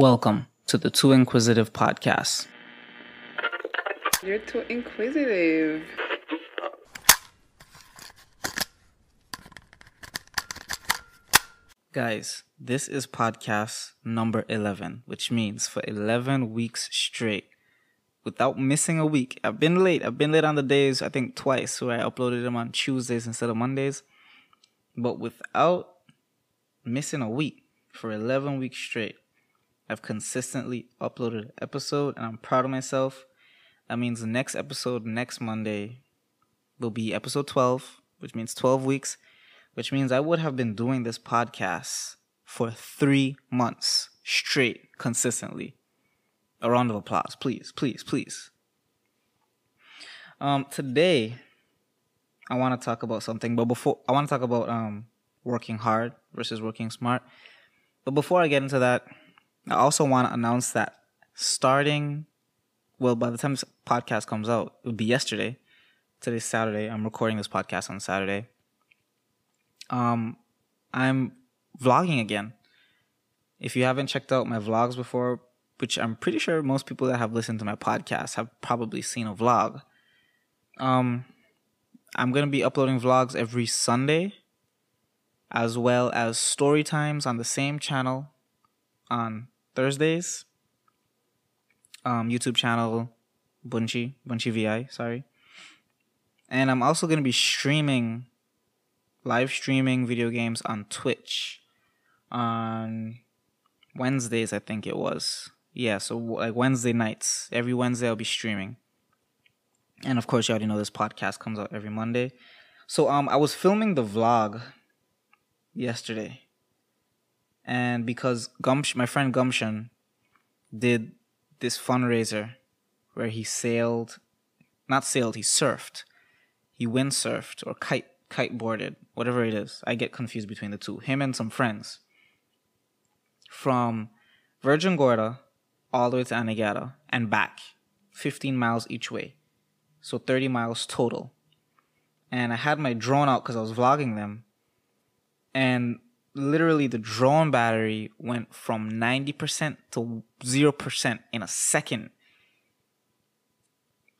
Welcome to the Too Inquisitive podcast. You're too inquisitive. Guys, this is podcast number 11, which means for 11 weeks straight, without missing a week. I've been late. I've been late on the days, I think twice, where I uploaded them on Tuesdays instead of Mondays. But without missing a week for 11 weeks straight, I've consistently uploaded an episode and I'm proud of myself. That means the next episode next Monday will be episode 12, which means 12 weeks, which means I would have been doing this podcast for three months straight, consistently. A round of applause, please, please, please. Um, today, I want to talk about something, but before I want to talk about um working hard versus working smart. But before I get into that, I also want to announce that starting, well, by the time this podcast comes out, it would be yesterday. Today's Saturday. I'm recording this podcast on Saturday. Um, I'm vlogging again. If you haven't checked out my vlogs before, which I'm pretty sure most people that have listened to my podcast have probably seen a vlog. Um, I'm gonna be uploading vlogs every Sunday, as well as story times on the same channel on Thursdays. Um, YouTube channel Bunchy Bunchy Vi, sorry. And I'm also gonna be streaming, live streaming video games on Twitch, on Wednesdays I think it was. Yeah, so like Wednesday nights, every Wednesday I'll be streaming. And of course, you already know this podcast comes out every Monday. So um, I was filming the vlog yesterday, and because my friend Gumshan, did this fundraiser where he sailed, not sailed, he surfed, he windsurfed or kite kiteboarded, whatever it is. I get confused between the two. Him and some friends from Virgin Gorda all the way to Anegada and back, 15 miles each way. So 30 miles total. And I had my drone out because I was vlogging them. And literally, the drone battery went from 90% to 0% in a second.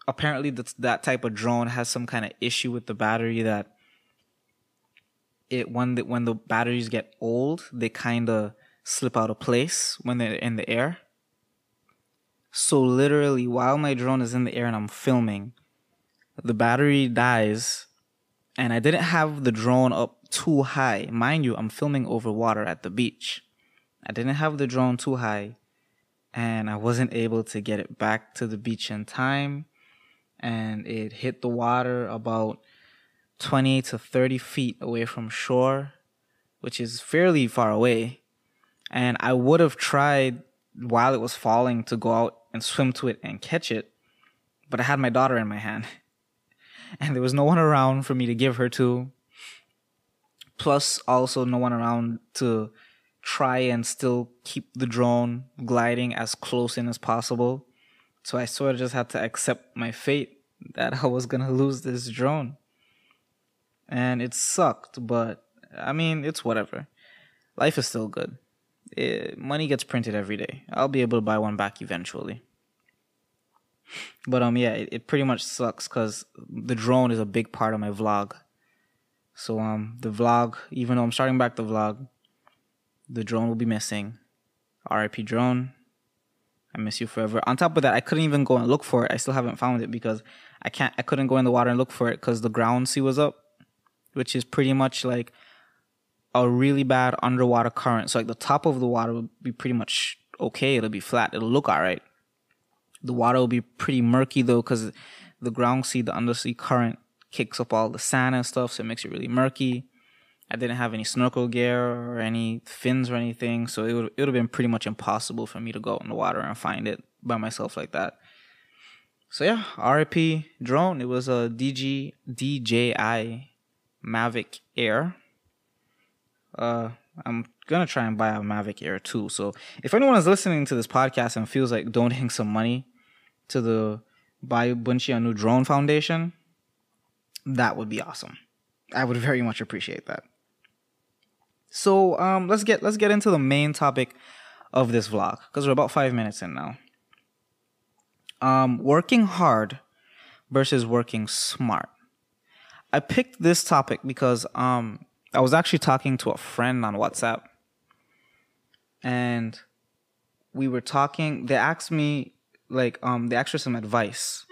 Apparently, that's, that type of drone has some kind of issue with the battery that it when the, when the batteries get old, they kind of slip out of place when they're in the air. So literally, while my drone is in the air and I'm filming, the battery dies, and I didn't have the drone up too high. Mind you, I'm filming over water at the beach. I didn't have the drone too high, and I wasn't able to get it back to the beach in time. And it hit the water about 20 to 30 feet away from shore, which is fairly far away. And I would have tried while it was falling to go out and swim to it and catch it, but I had my daughter in my hand. And there was no one around for me to give her to. Plus, also no one around to try and still keep the drone gliding as close in as possible. So I sort of just had to accept my fate that I was gonna lose this drone. And it sucked, but I mean, it's whatever. Life is still good. It, money gets printed every day. I'll be able to buy one back eventually. But um, yeah, it, it pretty much sucks because the drone is a big part of my vlog. So um, the vlog, even though I'm starting back the vlog, the drone will be missing. RIP drone. I miss you forever. On top of that, I couldn't even go and look for it. I still haven't found it because I can't. I couldn't go in the water and look for it because the ground sea was up, which is pretty much like a really bad underwater current. So like the top of the water will be pretty much okay. It'll be flat. It'll look alright. The water will be pretty murky though, because the ground sea, the undersea current kicks up all the sand and stuff, so it makes it really murky. I didn't have any snorkel gear or any fins or anything, so it would it would have been pretty much impossible for me to go out in the water and find it by myself like that. So yeah, RIP drone. It was a DG DJI Mavic Air. Uh, I'm gonna try and buy a Mavic Air 2. So if anyone is listening to this podcast and feels like donating some money to the Buy Bunchy a New Drone Foundation, that would be awesome. I would very much appreciate that. So um, let's get let's get into the main topic of this vlog because we're about five minutes in now. Um, working hard versus working smart. I picked this topic because um, I was actually talking to a friend on WhatsApp, and we were talking. They asked me like um, they asked for some advice.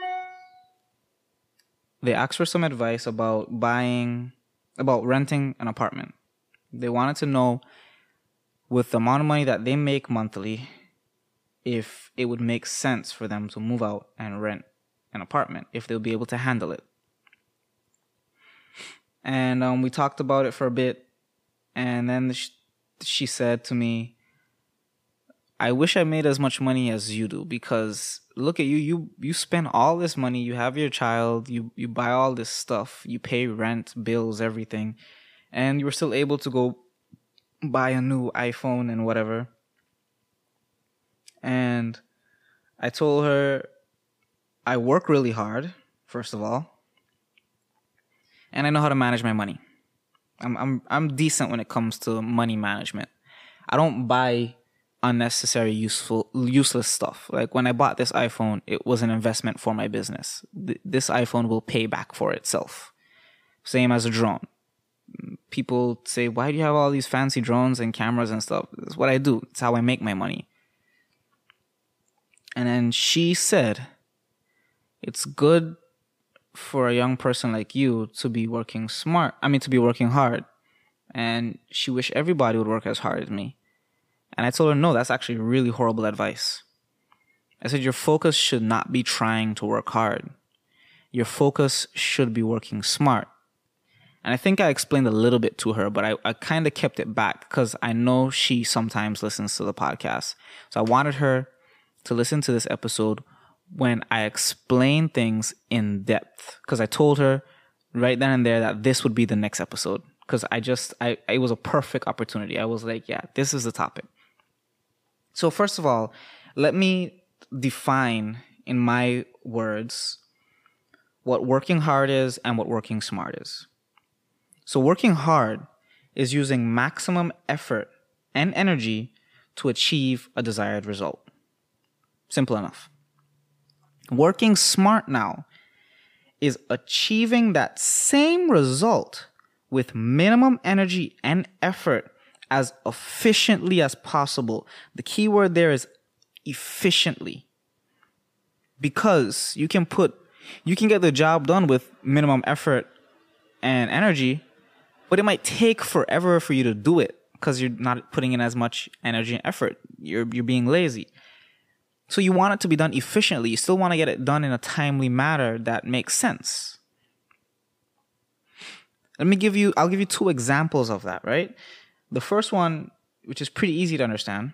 They asked for some advice about buying, about renting an apartment. They wanted to know, with the amount of money that they make monthly, if it would make sense for them to move out and rent an apartment, if they'll be able to handle it and um, we talked about it for a bit and then she, she said to me i wish i made as much money as you do because look at you you you spend all this money you have your child you you buy all this stuff you pay rent bills everything and you're still able to go buy a new iphone and whatever and i told her i work really hard first of all and I know how to manage my money. I'm I'm I'm decent when it comes to money management. I don't buy unnecessary useful useless stuff. Like when I bought this iPhone, it was an investment for my business. Th- this iPhone will pay back for itself. Same as a drone. People say, "Why do you have all these fancy drones and cameras and stuff?" It's what I do. It's how I make my money. And then she said, "It's good for a young person like you to be working smart. I mean, to be working hard. And she wished everybody would work as hard as me. And I told her, no, that's actually really horrible advice. I said, your focus should not be trying to work hard. Your focus should be working smart. And I think I explained a little bit to her, but I, I kind of kept it back because I know she sometimes listens to the podcast. So I wanted her to listen to this episode when I explain things in depth because I told her right then and there that this would be the next episode because I just I it was a perfect opportunity. I was like, yeah, this is the topic. So first of all, let me define in my words what working hard is and what working smart is. So working hard is using maximum effort and energy to achieve a desired result. Simple enough. Working smart now is achieving that same result with minimum energy and effort as efficiently as possible. The key word there is efficiently. Because you can put, you can get the job done with minimum effort and energy, but it might take forever for you to do it because you're not putting in as much energy and effort. You're, you're being lazy. So you want it to be done efficiently. You still want to get it done in a timely manner that makes sense. Let me give you, I'll give you two examples of that, right? The first one, which is pretty easy to understand.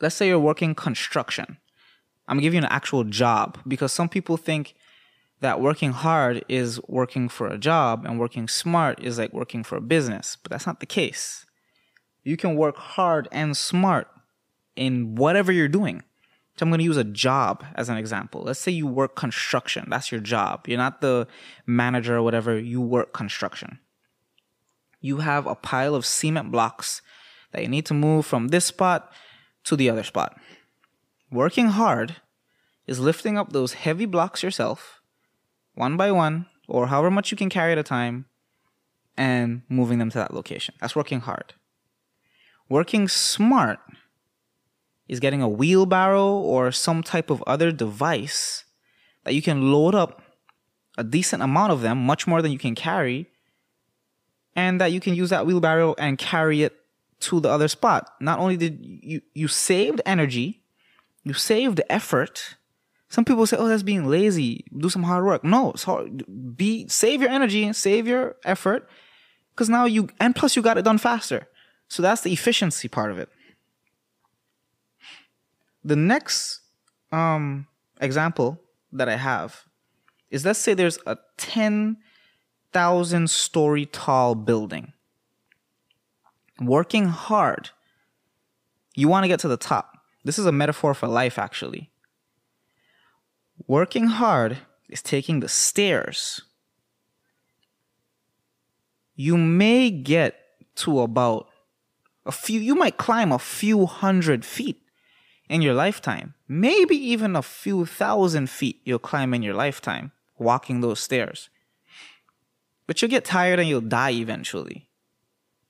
Let's say you're working construction. I'm gonna give you an actual job because some people think that working hard is working for a job and working smart is like working for a business, but that's not the case. You can work hard and smart in whatever you're doing. So I'm going to use a job as an example. Let's say you work construction. That's your job. You're not the manager or whatever. You work construction. You have a pile of cement blocks that you need to move from this spot to the other spot. Working hard is lifting up those heavy blocks yourself, one by one, or however much you can carry at a time, and moving them to that location. That's working hard. Working smart is getting a wheelbarrow or some type of other device that you can load up a decent amount of them, much more than you can carry, and that you can use that wheelbarrow and carry it to the other spot. Not only did you you saved energy, you saved effort. Some people say, "Oh, that's being lazy. Do some hard work." No, it's hard. Be save your energy save your effort, because now you and plus you got it done faster. So that's the efficiency part of it. The next um, example that I have is let's say there's a 10,000 story tall building. Working hard, you want to get to the top. This is a metaphor for life, actually. Working hard is taking the stairs. You may get to about A few, you might climb a few hundred feet in your lifetime. Maybe even a few thousand feet you'll climb in your lifetime walking those stairs. But you'll get tired and you'll die eventually.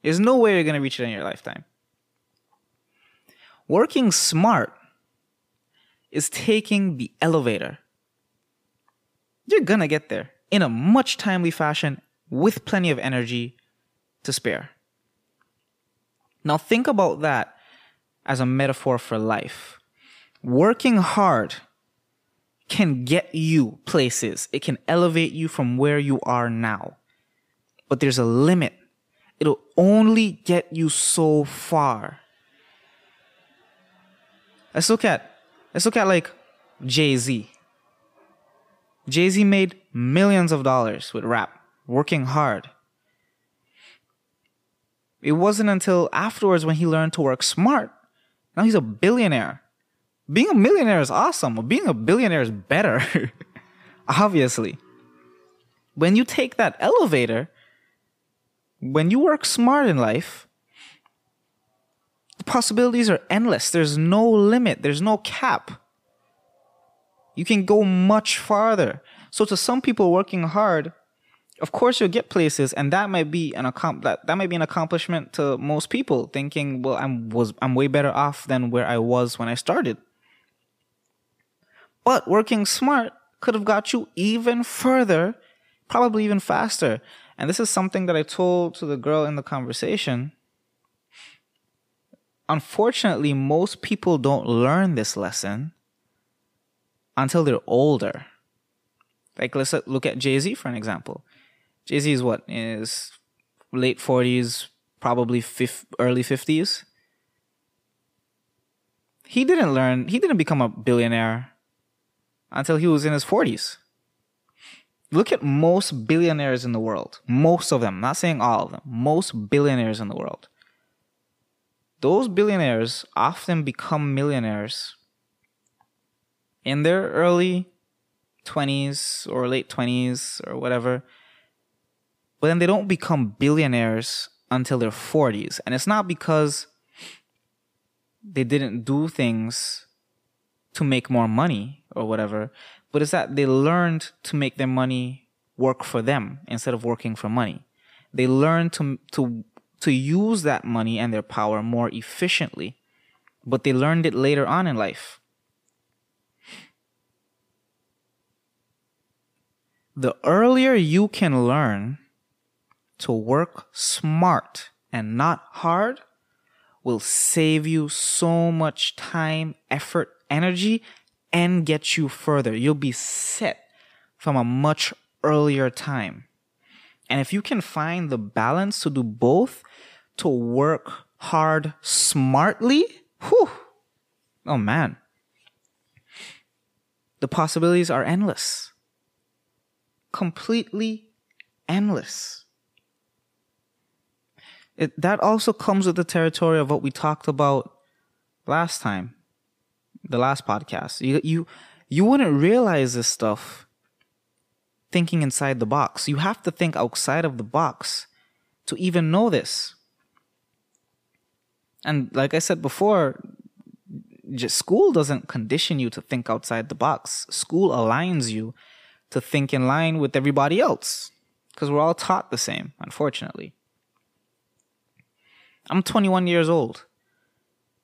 There's no way you're going to reach it in your lifetime. Working smart is taking the elevator. You're going to get there in a much timely fashion with plenty of energy to spare. Now, think about that as a metaphor for life. Working hard can get you places, it can elevate you from where you are now. But there's a limit. It'll only get you so far. Let's look at let's look at like Jay-Z. Jay-Z made millions of dollars with rap, working hard. It wasn't until afterwards when he learned to work smart. Now he's a billionaire. Being a millionaire is awesome, but being a billionaire is better. Obviously. When you take that elevator, when you work smart in life, the possibilities are endless. There's no limit, there's no cap. You can go much farther. So, to some people working hard, of course you'll get places and that might be an accom- that, that might be an accomplishment to most people thinking well i'm was i'm way better off than where i was when i started but working smart could have got you even further probably even faster and this is something that i told to the girl in the conversation unfortunately most people don't learn this lesson until they're older like let's look at jay-z for an example Jay Z is what is late forties, probably fifth, early fifties. He didn't learn. He didn't become a billionaire until he was in his forties. Look at most billionaires in the world. Most of them. not saying all of them. Most billionaires in the world. Those billionaires often become millionaires in their early 20s or late 20s or whatever but then they don't become billionaires until their 40s. And it's not because they didn't do things to make more money or whatever, but it's that they learned to make their money work for them instead of working for money. They learned to to to use that money and their power more efficiently, but they learned it later on in life. The earlier you can learn to work smart and not hard will save you so much time, effort, energy, and get you further. You'll be set from a much earlier time. And if you can find the balance to do both, to work hard smartly, whew, oh man, the possibilities are endless. Completely endless it, that also comes with the territory of what we talked about last time, the last podcast. You you you wouldn't realize this stuff thinking inside the box. You have to think outside of the box to even know this. And like I said before, just school doesn't condition you to think outside the box. School aligns you to think in line with everybody else because we're all taught the same, unfortunately. I'm 21 years old.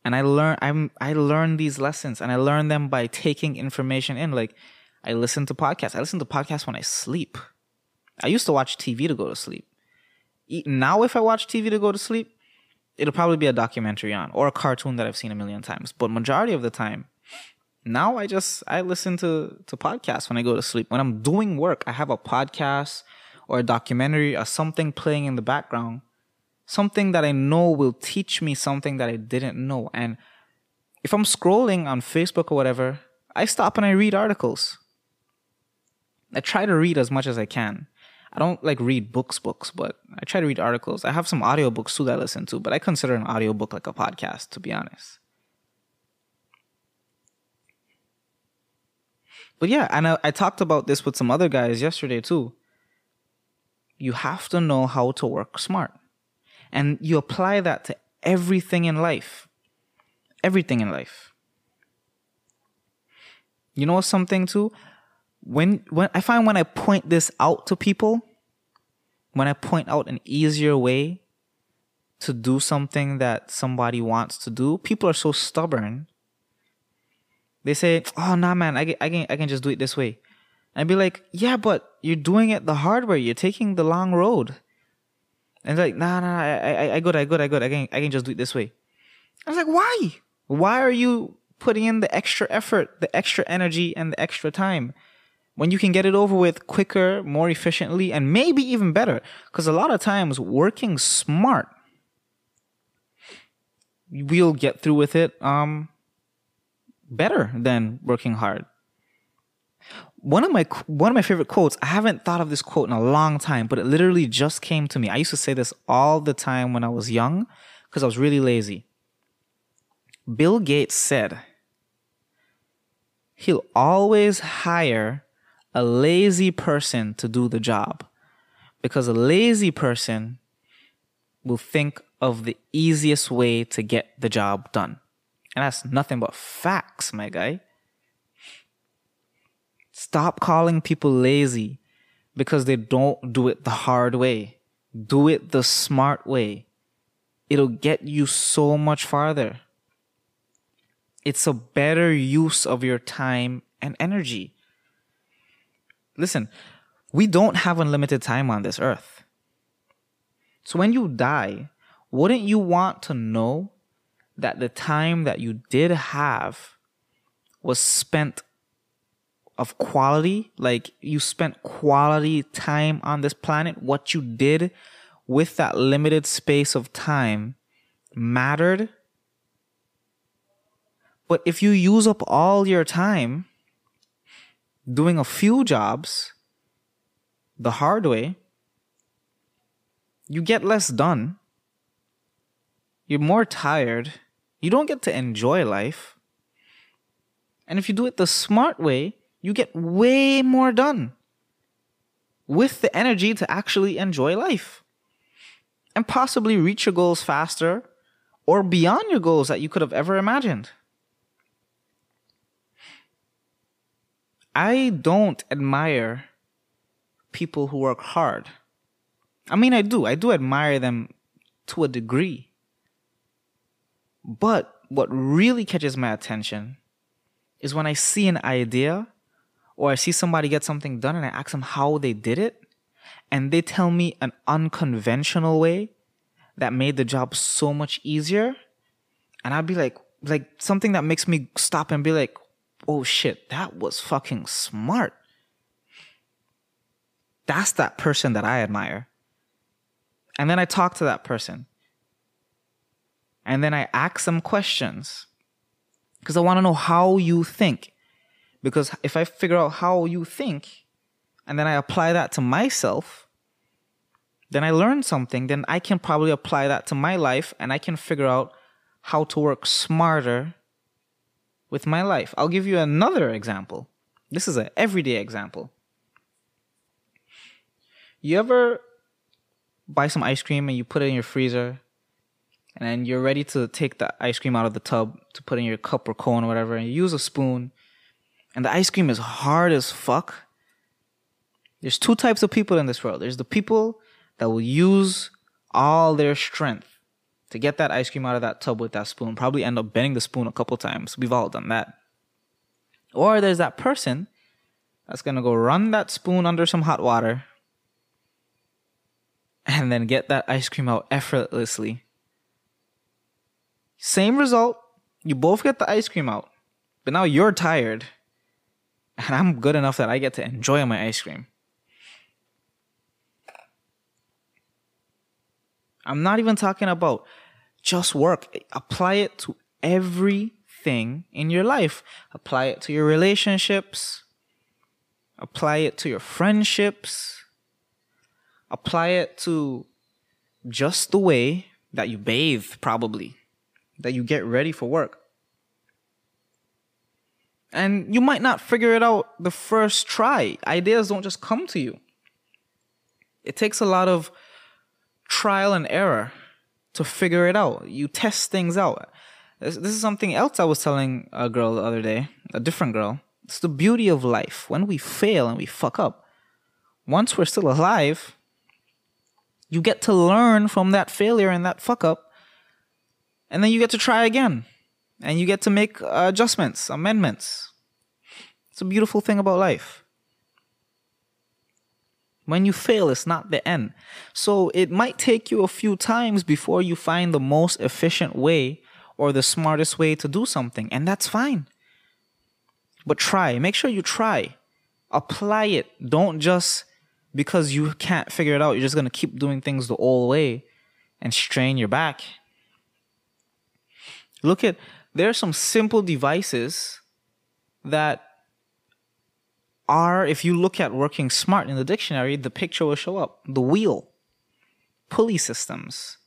And I learn I'm I learn these lessons and I learn them by taking information in. Like I listen to podcasts. I listen to podcasts when I sleep. I used to watch TV to go to sleep. Now if I watch TV to go to sleep, it'll probably be a documentary on or a cartoon that I've seen a million times. But majority of the time, now I just I listen to to podcasts when I go to sleep. When I'm doing work, I have a podcast or a documentary or something playing in the background something that I know will teach me something that I didn't know. And if I'm scrolling on Facebook or whatever, I stop and I read articles. I try to read as much as I can. I don't like read books, books, but I try to read articles. I have some audiobooks too that I listen to, but I consider an audiobook like a podcast, to be honest. But yeah, and I, I talked about this with some other guys yesterday too. You have to know how to work smart. And you apply that to everything in life. Everything in life. You know something too? When when I find when I point this out to people, when I point out an easier way to do something that somebody wants to do, people are so stubborn. They say, "Oh, nah, man, I can, I can, I can just do it this way." And I'd be like, "Yeah, but you're doing it the hard way. You're taking the long road." And like, "Nah, nah, I, I, I good, I good, I good. I can, I can just do it this way." I was like, "Why? Why are you putting in the extra effort, the extra energy, and the extra time?" when you can get it over with quicker, more efficiently, and maybe even better. Because a lot of times, working smart we'll get through with it um better than working hard. One of my one of my favorite quotes, I haven't thought of this quote in a long time, but it literally just came to me. I used to say this all the time when I was young because I was really lazy. Bill Gates said, he'll always hire a lazy person to do the job because a lazy person will think of the easiest way to get the job done. And that's nothing but facts, my guy. Stop calling people lazy because they don't do it the hard way. Do it the smart way. It'll get you so much farther. It's a better use of your time and energy. Listen, we don't have unlimited time on this earth. So when you die, wouldn't you want to know that the time that you did have was spent of quality? Like you spent quality time on this planet? What you did with that limited space of time mattered? But if you use up all your time doing a few jobs the hard way, you get less done you're more tired. You don't get to enjoy life. And if you do it the smart way, you get way more done with the energy to actually enjoy life and possibly reach your goals faster or beyond your goals that you could have ever imagined. I don't admire people who work hard. I mean, I do. I do admire them to a degree. But what really catches my attention is when I see an idea or I see somebody get something done and I ask them how they did it, and they tell me an unconventional way that made the job so much easier. And I'd be like, like something that makes me stop and be like, oh shit, that was fucking smart. That's that person that I admire. And then I talk to that person and then I ask them questions because I want to know how you think. Because if I figure out how you think and then I apply that to myself, then I learn something, then I can probably apply that to my life and I can figure out how to work smarter with my life. I'll give you another example. This is an everyday example. You ever buy some ice cream and you put it in your freezer and then you're ready to take the ice cream out of the tub to put in your cup or cone or whatever, and you use a spoon, and the ice cream is hard as fuck. There's two types of people in this world. There's the people that will use all their strength to get that ice cream out of that tub with that spoon, probably end up bending the spoon a couple times. We've all done that. Or there's that person that's gonna go run that spoon under some hot water and then get that ice cream out effortlessly same result. You both get the ice cream out. But now you're tired. And I'm good enough that I get to enjoy my ice cream. I'm not even talking about just work. Apply it to everything in your life. Apply it to your relationships. Apply it to your friendships. Apply it to just the way that you bathe, probably that you get ready for work. And you might not figure it out the first try. Ideas don't just come to you. It takes a lot of trial and error to figure it out. You test things out. This, this is something else I was telling a girl the other day, a different girl. It's the beauty of life. When we fail and we fuck up, once we're still alive, you get to learn from that failure and that fuck up, and then you get to try again, and you get to make uh, adjustments, amendments. It's a beautiful thing about life. When you fail, it's not the end. So it might take you a few times before you find the most efficient way or the smartest way to do something, and that's fine. But try. Make sure you try. Apply it. Don't just because you can't figure it out, you're just going to keep doing things the old way and strain your back. Look at there are some simple devices that are, if you look at working smart in the dictionary, the picture will show up. The wheel, pulley systems.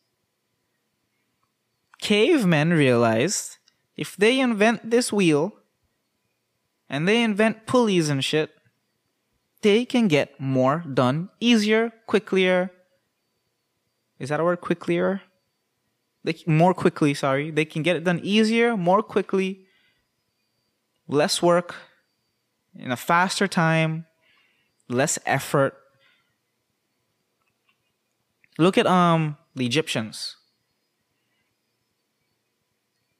Cavemen realized if they invent this wheel and they invent pulleys and shit, they can get more done easier, quicker. Is that a word? Quicker? They more quickly, sorry. They can get it done easier, more quickly, less work, in a faster time, less effort. Look at um the Egyptians.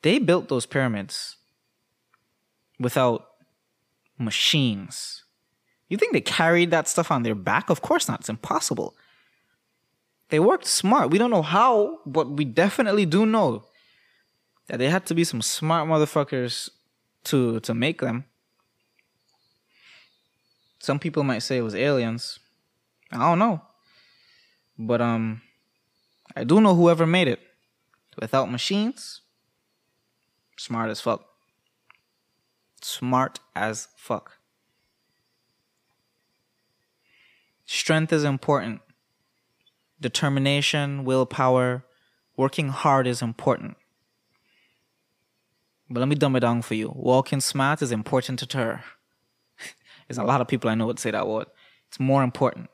They built those pyramids without machines. You think they carried that stuff on their back? Of course not. It's impossible. They worked smart. We don't know how, but we definitely do know that they had to be some smart motherfuckers to to make them. Some people might say it was aliens. I don't know. But um I do know whoever made it without machines smart as fuck. Smart as fuck. Strength is important. Determination, willpower, working hard is important. But let me dumb it down for you. Walking smart is important to her. There's a lot of people I know would say that word. It's more important.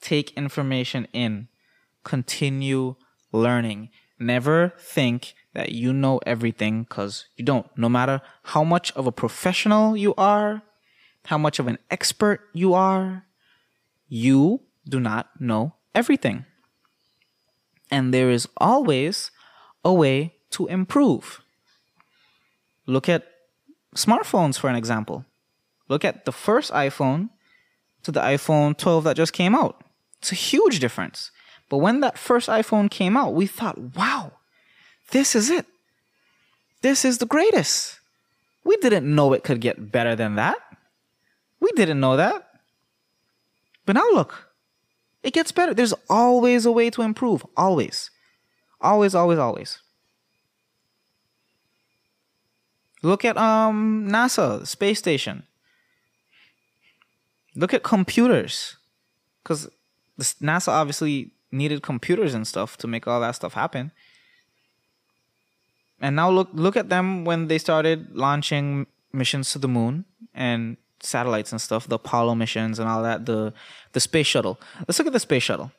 Take information in. Continue learning. Never think that you know everything because you don't. No matter how much of a professional you are, how much of an expert you are, you do not know everything. And there is always a way to improve. Look at smartphones, for an example. Look at the first iPhone to the iPhone 12 that just came out. It's a huge difference. But when that first iPhone came out, we thought, wow, this is it. This is the greatest. We didn't know it could get better than that. We didn't know that. But now look, it gets better. There's always a way to improve. Always. Always, always, always. Look at um NASA, space station. Look at computers. Cuz NASA obviously needed computers and stuff to make all that stuff happen. And now look look at them when they started launching missions to the moon and satellites and stuff, the Apollo missions and all that, the the space shuttle. Let's look at the space shuttle.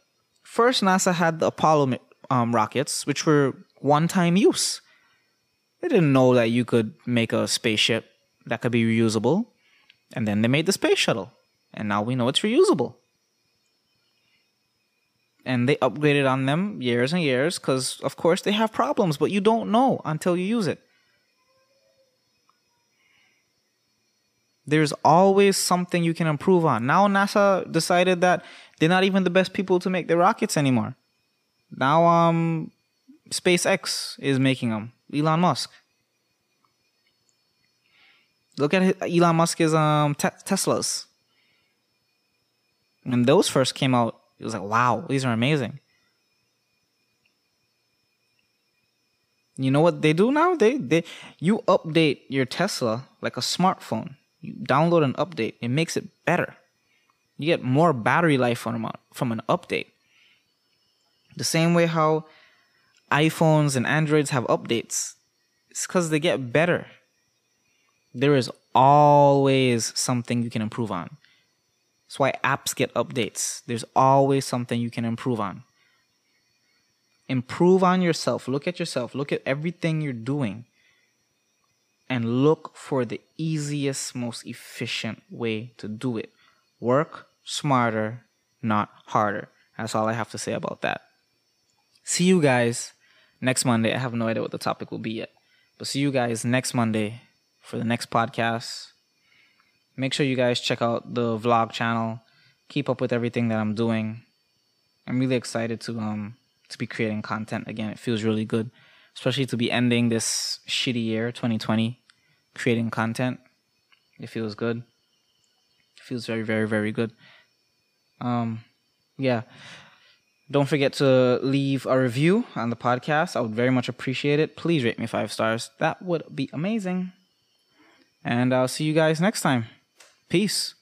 First, NASA had the Apollo um, rockets, which were one-time use. They didn't know that you could make a spaceship that could be reusable, and then they made the space shuttle, and now we know it's reusable and they upgraded on them years and years because of course they have problems but you don't know until you use it there's always something you can improve on now nasa decided that they're not even the best people to make the rockets anymore now um spacex is making them elon musk look at elon musk's um te- teslas when those first came out it was like, wow, these are amazing. You know what they do now? They they you update your Tesla like a smartphone. You download an update. It makes it better. You get more battery life from from an update. The same way how iPhones and Androids have updates. It's because they get better. There is always something you can improve on. That's why apps get updates. There's always something you can improve on. improve on yourself. Look at yourself. Look at everything you're doing. And look for the easiest, most efficient way to do it. Work smarter, not harder. That's all I have to say about that. See you guys next Monday. I have no idea what the topic will be yet. But see you guys next Monday for the next podcast. Make sure you guys check out the vlog channel. Keep up with everything that I'm doing. I'm really excited to um to be creating content again. It feels really good, especially to be ending this shitty year 2020 creating content. It feels good. It feels very very very good. Um yeah. Don't forget to leave a review on the podcast. I would very much appreciate it. Please rate me five stars. That would be amazing. And I'll see you guys next time. Peace.